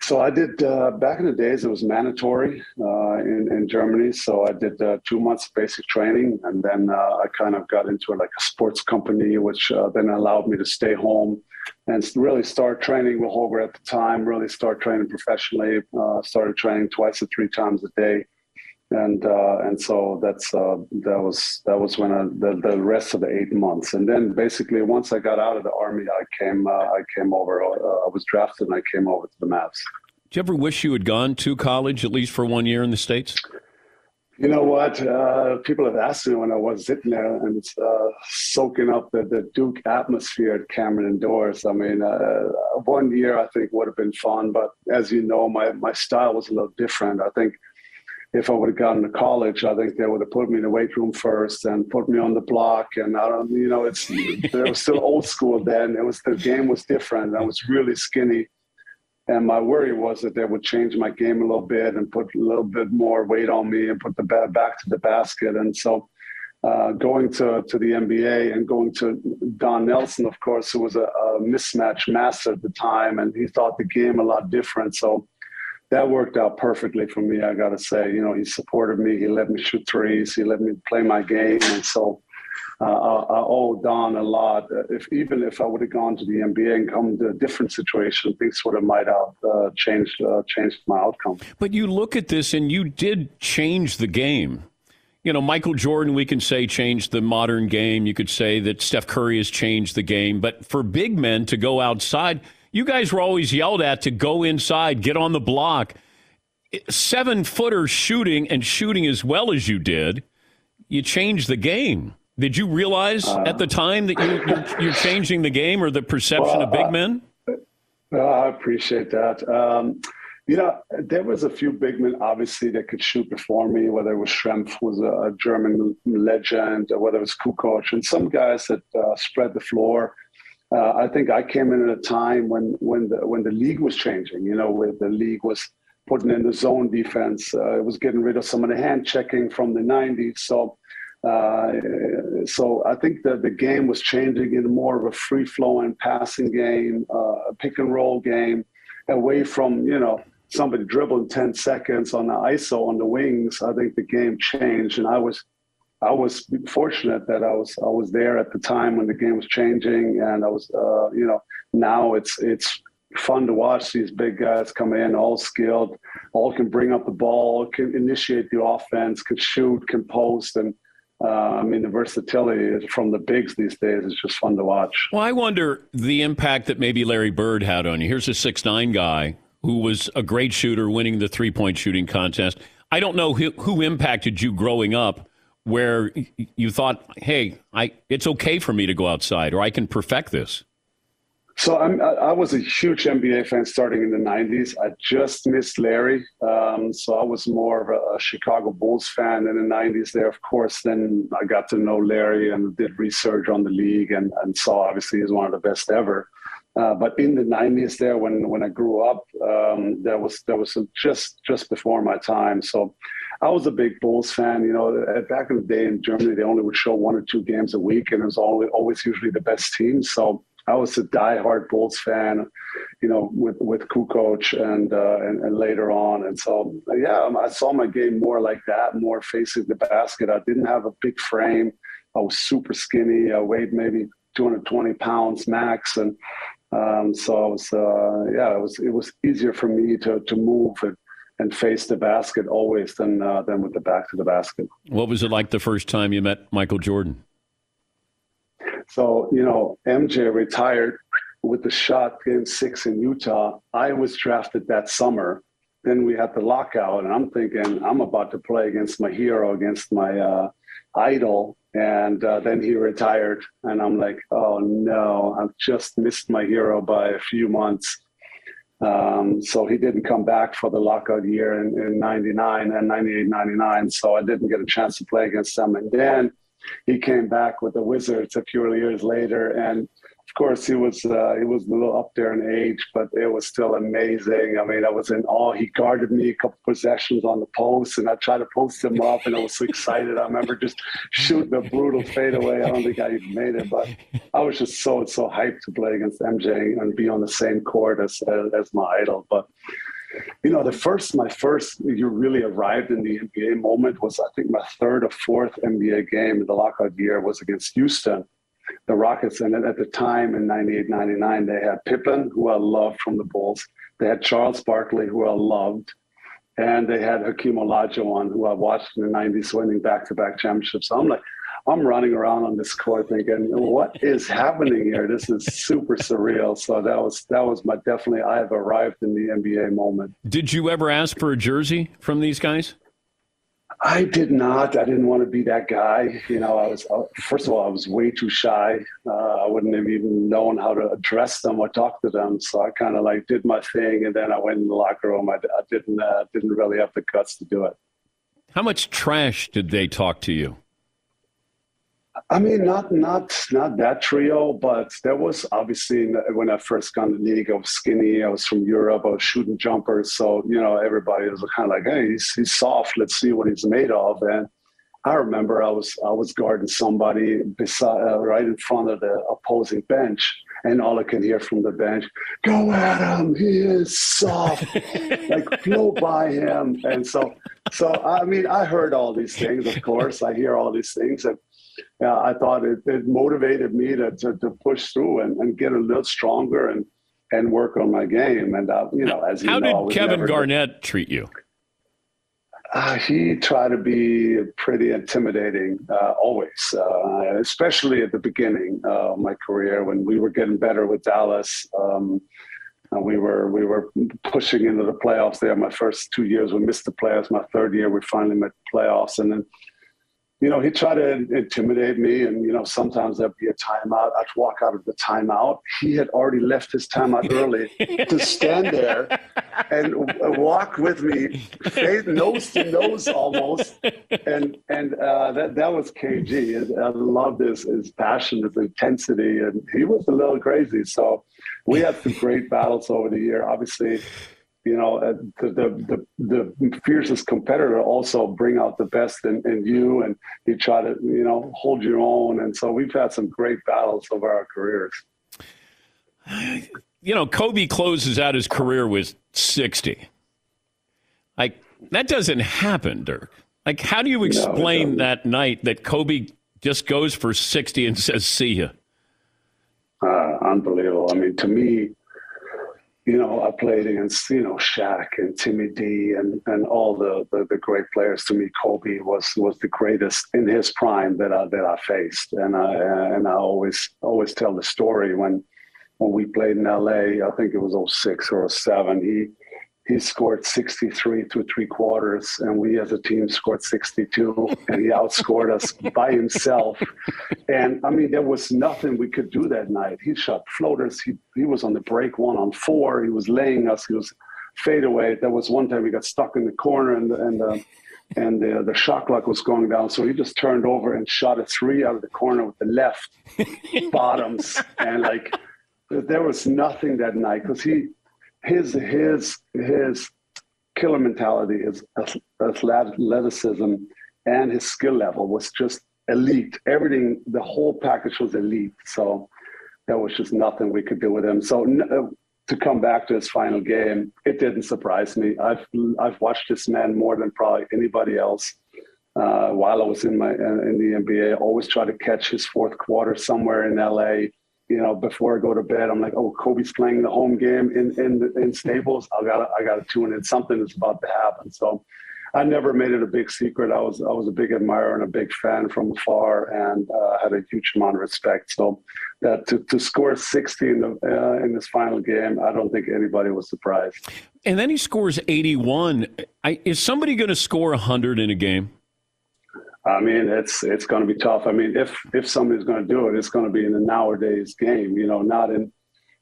So I did uh, back in the days. It was mandatory uh, in in Germany. So I did uh, two months basic training, and then uh, I kind of got into like a sports company, which uh, then allowed me to stay home and really start training with Holger at the time. Really start training professionally. Uh, started training twice or three times a day, and uh, and so that's uh, that was that was when I, the the rest of the eight months. And then basically once I got out of the army, I came uh, I came over. Uh, I was drafted, and I came over to the Mavs. Do you ever wish you had gone to college at least for one year in the states? You know what? Uh, people have asked me when I was sitting there and uh, soaking up the, the Duke atmosphere at Cameron Indoors. I mean, uh, one year I think would have been fun, but as you know, my, my style was a little different. I think if I would have gotten to college, I think they would have put me in the weight room first and put me on the block. And I don't, you know, it's it was still old school then. It was the game was different. I was really skinny and my worry was that they would change my game a little bit and put a little bit more weight on me and put the bat back to the basket. And so uh, going to, to the NBA and going to Don Nelson, of course, who was a, a mismatch master at the time, and he thought the game a lot different. So that worked out perfectly for me. I got to say, you know, he supported me. He let me shoot threes. He let me play my game, and so uh, I, owe Don a lot. If even if I would have gone to the NBA and come to a different situation, things would have might have uh, changed uh, changed my outcome. But you look at this, and you did change the game. You know, Michael Jordan, we can say changed the modern game. You could say that Steph Curry has changed the game. But for big men to go outside, you guys were always yelled at to go inside, get on the block. Seven footer shooting and shooting as well as you did, you changed the game. Did you realize uh, at the time that you, you're, you're, changing the game or the perception well, of big men? Uh, I appreciate that. Um, you know, there was a few big men, obviously, that could shoot before me, whether it was Schrempf, who was a, German legend, or whether it was Kukoc, and some guys that uh, spread the floor. Uh, I think I came in at a time when when the when the league was changing. You know, where the league was putting in the zone defense. Uh, it was getting rid of some of the hand checking from the '90s. So uh, so I think that the game was changing into more of a free flowing passing game, uh, pick and roll game, away from you know somebody dribbling ten seconds on the ISO on the wings. I think the game changed, and I was I was fortunate that I was I was there at the time when the game was changing, and I was uh, you know now it's it's fun to watch these big guys come in, all skilled, all can bring up the ball, can initiate the offense, can shoot, can post, and uh, I mean, the versatility from the bigs these days is just fun to watch. Well, I wonder the impact that maybe Larry Bird had on you. Here's a six nine guy who was a great shooter, winning the three point shooting contest. I don't know who, who impacted you growing up, where you thought, "Hey, I it's okay for me to go outside, or I can perfect this." So I'm, i was a huge NBA fan starting in the 90s. I just missed Larry. Um, so I was more of a, Chicago Bulls fan in the 90s there, of course. Then I got to know Larry and did research on the league and, and saw obviously he's one of the best ever. Uh, but in the 90s there, when, when I grew up, um, that was, that was just, just before my time. So I was a big Bulls fan. You know, back in the day in Germany, they only would show one or two games a week and it was always, always usually the best team. So I was a diehard Bulls fan, you know, with with Kukoc and, uh, and and later on, and so yeah, um, I saw my game more like that, more facing the basket. I didn't have a big frame. I was super skinny. I weighed maybe 220 pounds max, and um, so I was uh, yeah, it was it was easier for me to to move and and face the basket always than uh, than with the back to the basket. What was it like the first time you met Michael Jordan? So, you know, MJ retired with the shot game six in Utah. I was drafted that summer. Then we had the lockout, and I'm thinking I'm about to play against my hero, against my uh, idol. And uh, then he retired, and I'm like, oh no, I've just missed my hero by a few months. Um, so he didn't come back for the lockout year in, in 99 and 98, 99. So I didn't get a chance to play against them. And then he came back with the Wizards a few years later, and of course he was uh, he was a little up there in age, but it was still amazing. I mean, I was in awe. He guarded me a couple possessions on the post, and I tried to post him up, and I was so excited. I remember just shooting a brutal fadeaway. I don't think I even made it, but I was just so so hyped to play against MJ and be on the same court as as my idol. But you know, the first, my first, you really arrived in the NBA moment was, I think, my third or fourth NBA game in the lockout year was against Houston, the Rockets. And at the time in 98, 99, they had Pippen, who I loved from the Bulls. They had Charles Barkley, who I loved. And they had Hakeem Olajuwon, who I watched in the 90s winning back to back championships. So I'm like, I'm running around on this court thinking, what is happening here? This is super surreal. So that was that was my definitely I have arrived in the NBA moment. Did you ever ask for a jersey from these guys? I did not. I didn't want to be that guy. You know, I was first of all, I was way too shy. Uh, I wouldn't have even known how to address them or talk to them. So I kind of like did my thing, and then I went in the locker room. I, I didn't uh, didn't really have the guts to do it. How much trash did they talk to you? I mean, not not not that trio, but there was obviously when I first got in the league, I was skinny. I was from Europe. I was shooting jumpers, so you know everybody was kind of like, "Hey, he's, he's soft. Let's see what he's made of." And I remember I was I was guarding somebody beside uh, right in front of the opposing bench, and all I could hear from the bench, "Go at him! He is soft. like blow by him." And so, so I mean, I heard all these things. Of course, I hear all these things, and uh, I thought it, it, motivated me to, to, to push through and, and, get a little stronger and and work on my game. And uh, you know, as you how know, did Kevin Garnett treat you? Uh, he tried to be pretty intimidating uh, always, uh, especially at the beginning of my career when we were getting better with Dallas. Um, we were we were pushing into the playoffs there. My first two years, we missed the playoffs. My third year, we finally made the playoffs, and then you know, he tried to intimidate me, and you know, sometimes there'd be a timeout. I'd walk out of the timeout. He had already left his timeout early to stand there and walk with me, face, nose to nose almost, and and uh, that that was KG. And I loved his his passion, his intensity, and he was a little crazy. So we had some great battles over the year. Obviously, you know, uh, the, the, the, the, fiercest competitor also bring out the best in, in, you and you try to, you know, hold your own. And so we've had some great battles over our careers. You know, Kobe closes out his career with 60. Like, that doesn't happen, Dirk. Like, how do you explain no, that night that Kobe just goes for 60 and says, see ya? Uh, unbelievable. I mean, to me, you know, I played against, you know, Shaq and Timmy D and, and all the, the, the, great players. To me, Kobe was, was the greatest in his prime that I, that I faced. And I, and I always, always tell the story when, when we played in LA, I think it was 06 or 07, he, he scored 63 through three quarters, and we as a team scored 62, and he outscored us by himself. And I mean, there was nothing we could do that night. He shot floaters. He, he was on the break one on four. He was laying us. He was fade away. There was one time we got stuck in the corner, and and the, and the, the shot clock was going down. So he just turned over and shot a three out of the corner with the left bottoms, and like there was nothing that night because he his his his killer mentality, his athleticism, and his skill level was just elite. Everything, the whole package was elite. So there was just nothing we could do with him. So uh, to come back to his final game, it didn't surprise me. I've I've watched this man more than probably anybody else. Uh, while I was in my in the NBA, always try to catch his fourth quarter somewhere in LA you know, before I go to bed, I'm like, oh, Kobe's playing the home game in in, in Staples. I got I got to tune in. Something is about to happen. So I never made it a big secret. I was I was a big admirer and a big fan from afar, and uh, had a huge amount of respect. So that to, to score 60 in the uh, in this final game, I don't think anybody was surprised. And then he scores 81. I, is somebody going to score 100 in a game? I mean, it's it's going to be tough. I mean, if if somebody's going to do it, it's going to be in the nowadays game. You know, not in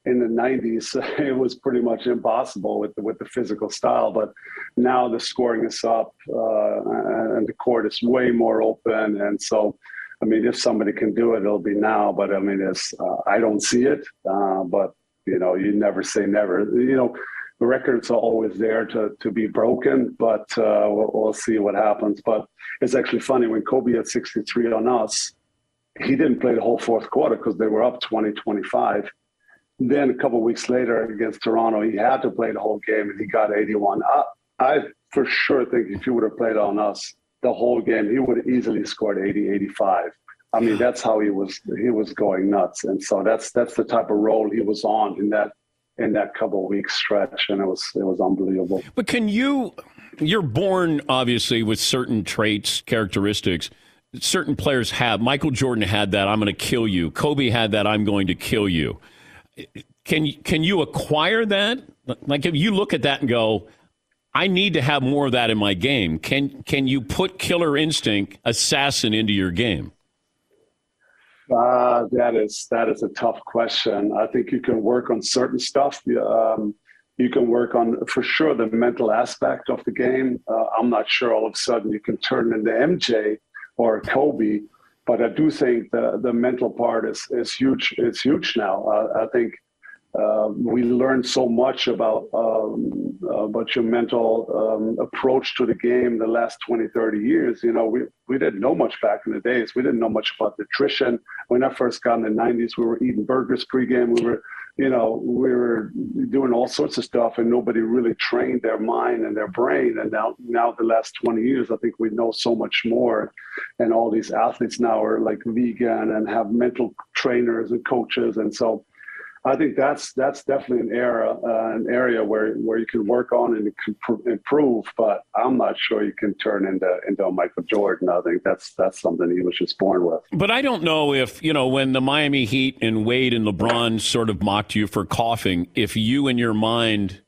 in the '90s. It was pretty much impossible with the, with the physical style. But now the scoring is up, uh, and the court is way more open. And so, I mean, if somebody can do it, it'll be now. But I mean, it's uh, I don't see it. Uh, but you know, you never say never. You know the records are always there to, to be broken, but uh, we'll, we'll, see what happens. But it's actually funny when Kobe had 63 on us, he didn't play the whole fourth quarter because they were up 20, 25. Then a couple weeks later against Toronto, he had to play the whole game and he got 81. I, I for sure think if he would have played on us the whole game, he would have easily scored 80, 85. I mean, that's how he was he was going nuts. And so that's that's the type of role he was on in that in that couple week stretch, and it was it was unbelievable. But can you? You're born obviously with certain traits, characteristics. Certain players have. Michael Jordan had that. I'm going to kill you. Kobe had that. I'm going to kill you. Can can you acquire that? Like if you look at that and go, I need to have more of that in my game. Can can you put killer instinct assassin into your game? Uh, that is that is a tough question. I think you can work on certain stuff. Um, you can work on for sure the mental aspect of the game. Uh, I'm not sure all of a sudden you can turn into MJ or Kobe, but I do think the the mental part is is huge. It's huge now. Uh, I think uh, we learned so much about um, about your mental um, approach to the game the last 20 30 years. You know we, we didn't know much back in the days. We didn't know much about nutrition. When i first got in the 90s we were eating burgers pregame. We were you know we were doing all sorts of stuff and nobody really trained their mind and their brain. And now now the last 20 years i think we know so much more. And all these athletes now are like vegan and have mental trainers and coaches. And so I think that's that's definitely an era, uh, an area where where you can work on and improve. But I'm not sure you can turn into into Michael Jordan. I think that's that's something he was just born with. But I don't know if you know when the Miami Heat and Wade and LeBron sort of mocked you for coughing. If you in your mind,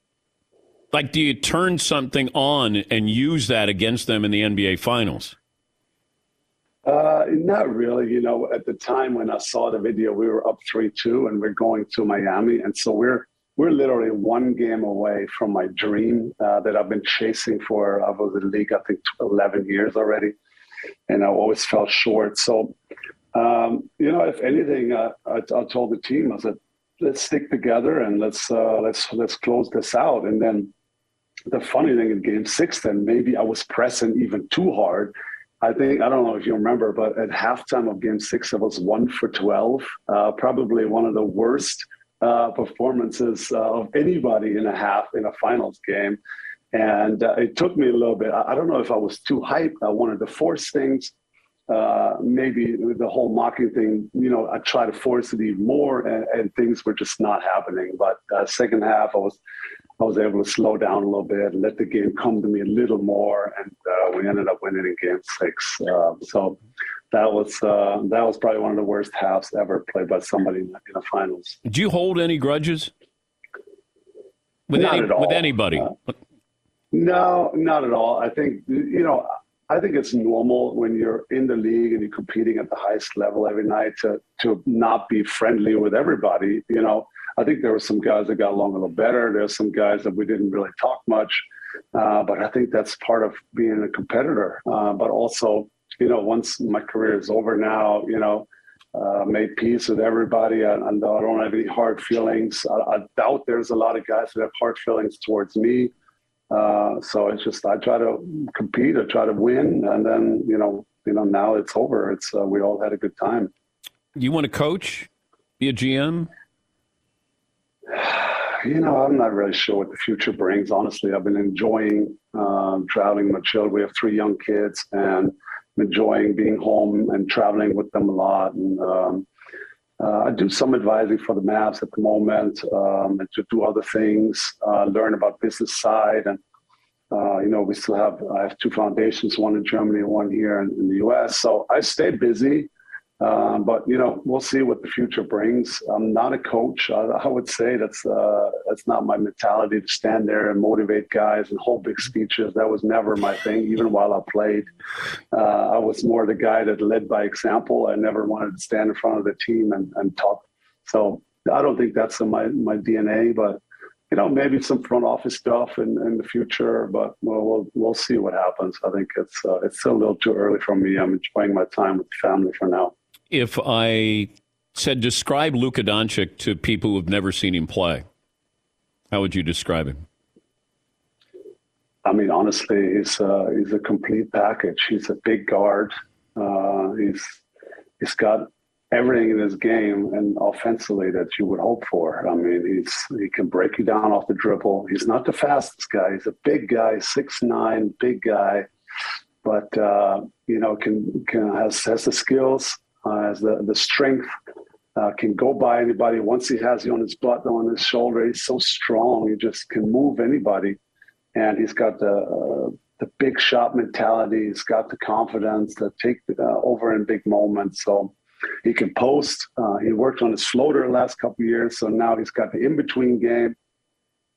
like, do you turn something on and use that against them in the NBA Finals? Uh, not really. You know, at the time when I saw the video, we were up three two, and we're going to Miami, and so we're we're literally one game away from my dream uh, that I've been chasing for. I was in the league, I think, eleven years already, and I always fell short. So, um, you know, if anything, uh, I, I, told the team, I said, let's stick together and let's uh, let's let's close this out. And then the funny thing in Game Six, then maybe I was pressing even too hard I think I don't know if you remember, but at halftime of Game Six, it was one for twelve. Uh, probably one of the worst uh, performances uh, of anybody in a half in a finals game. And uh, it took me a little bit. I, I, don't know if I was too hyped. I wanted to force things. Uh, maybe the whole mocking thing, you know, I tried to force it even more, and, and things were just not happening. But uh, second half, I was I was able to slow down a little bit let the game come to me a little more, and uh, we ended up winning in Game Six. Uh, so that was uh, that was probably one of the worst halves ever played by somebody in the, finals. Do you hold any grudges with not any, at all. with anybody? Uh, no, not at all. I think you know. I think it's normal when you're in the league and you're competing at the highest level every night to to not be friendly with everybody. You know, I think there were some guys that got along a little better. There's some guys that we didn't really talk much, uh, but I think that's part of being a competitor. Uh, but also, you know, once my career is over now, you know, uh, made peace with everybody, and, and, I don't have any hard feelings. I, I, doubt there's a lot of guys that have hard feelings towards me. Uh, so it's just I try to compete, I try to win, and then you know, you know, now it's over. It's uh, we all had a good time. You want to coach, be a GM? You know, I'm not really sure what the future brings. Honestly, I've been enjoying um, traveling with my children. We have three young kids, and I'm enjoying being home and traveling with them a lot. And um, uh, I do some advising for the Mavs at the moment, um, and to do other things, uh, learn about business side, and uh, you know, we still have I have two foundations, one in Germany one here in, in the U.S. So I stay busy. Um, but you know, we'll see what the future brings. I'm not a coach. I, I would say that's uh, that's not my mentality to stand there and motivate guys and hold big speeches. That was never my thing. Even while I played, uh, I was more the guy that led by example. I never wanted to stand in front of the team and, and talk. So I don't think that's in my my DNA. But you know, maybe some front office stuff in, in the future. But we'll, we'll we'll see what happens. I think it's uh, it's still a little too early for me. I'm enjoying my time with the family for now if I said describe Luka Doncic to people who've never seen him play, how would you describe him? I mean, honestly, he's uh, he's a complete package. He's a big guard. Uh, he's he's got everything in his game and offensively that you would hope for. I mean, he's he can break you down off the dribble. He's not the fastest guy. He's a big guy, six nine, big guy, but uh, you know can can has has the skills as the, the strength uh, can go by anybody. Once he has you on his butt, on his shoulder, he's so strong. He just can move anybody. And he's got the, uh, the big shot mentality. He's got the confidence to take uh, over in big moments. So he can post. Uh, he worked on his floater the last couple years. So now he's got the in-between game.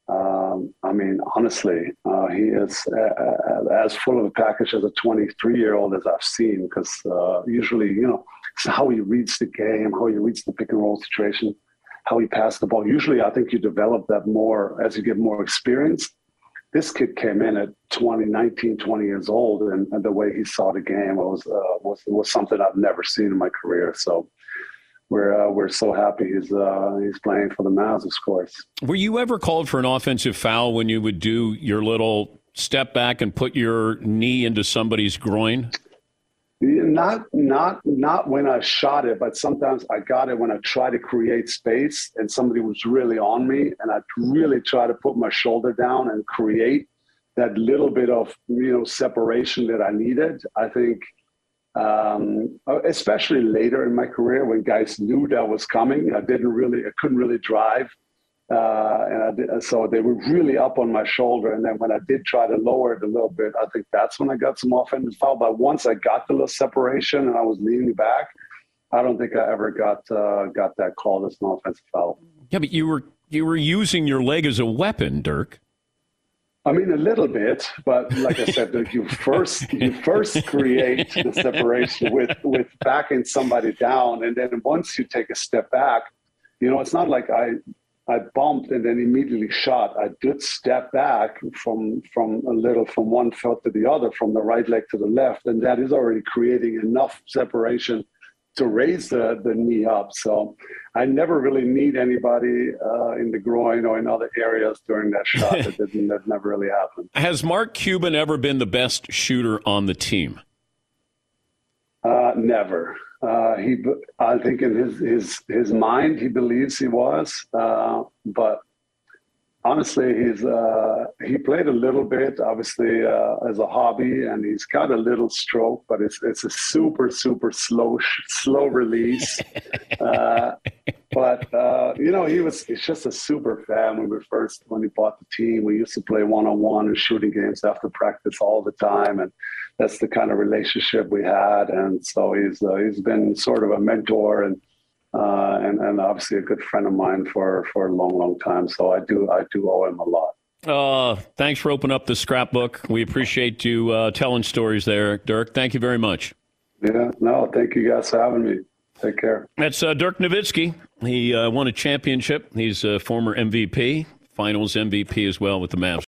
Um, I mean, honestly, uh, he is uh, as full of a package as a 23 year old as I've seen. Because uh, usually, you know, it's how he reads the game, how he reads the pick and roll situation, how he passed the ball. Usually, I think you develop that more as you get more experience. This kid came in at 20, 19, 20 years old, and, and the way he saw the game was, uh, was was something I've never seen in my career. So we're uh, we're so happy he's uh, he's playing for the Mavs, of course. Were you ever called for an offensive foul when you would do your little step back and put your knee into somebody's groin? Not not not when I shot it, but sometimes I got it when I try to create space and somebody was really on me, and I really try to put my shoulder down and create that little bit of you know separation that I needed. I think um, especially later in my career when guys knew that was coming. I didn't really, I couldn't really drive. Uh, and did, so they were really up on my shoulder. And then when I did try to lower it a little bit, I think that's when I got some offensive foul. But once I got the little separation and I was leaning back, I don't think I ever got uh, got that call as an offensive foul. Yeah, but you were you were using your leg as a weapon, Dirk. I mean, a little bit, but like I said, you first you first create the separation with with backing somebody down, and then once you take a step back, you know, it's not like I I bumped and then immediately shot. I did step back from from a little from one foot to the other, from the right leg to the left, and that is already creating enough separation to raise the, the knee up. So I never really need anybody uh, in the groin or in other areas during that shot. that, didn't, that never really happened. Has Mark Cuban ever been the best shooter on the team? Uh, never. Uh, he, I think in his, his, his mind, he believes he was, uh, but honestly, he's uh, he played a little bit, obviously uh, as a hobby, and he's got a little stroke, but it's it's a super super slow slow release. uh, but uh, you know, he was he's just a super fan. When we first when he bought the team, we used to play one on one and shooting games after practice all the time, and that's the kind of relationship we had. And so he's uh, he's been sort of a mentor and uh, and, and obviously a good friend of mine for, for a long, long time. So I do I do owe him a lot. Uh, thanks for opening up the scrapbook. We appreciate you uh, telling stories there, Dirk. Thank you very much. Yeah, no, thank you guys for having me. Take care. That's uh, Dirk Nowitzki. He uh, won a championship. He's a former MVP, finals MVP as well with the Mavs.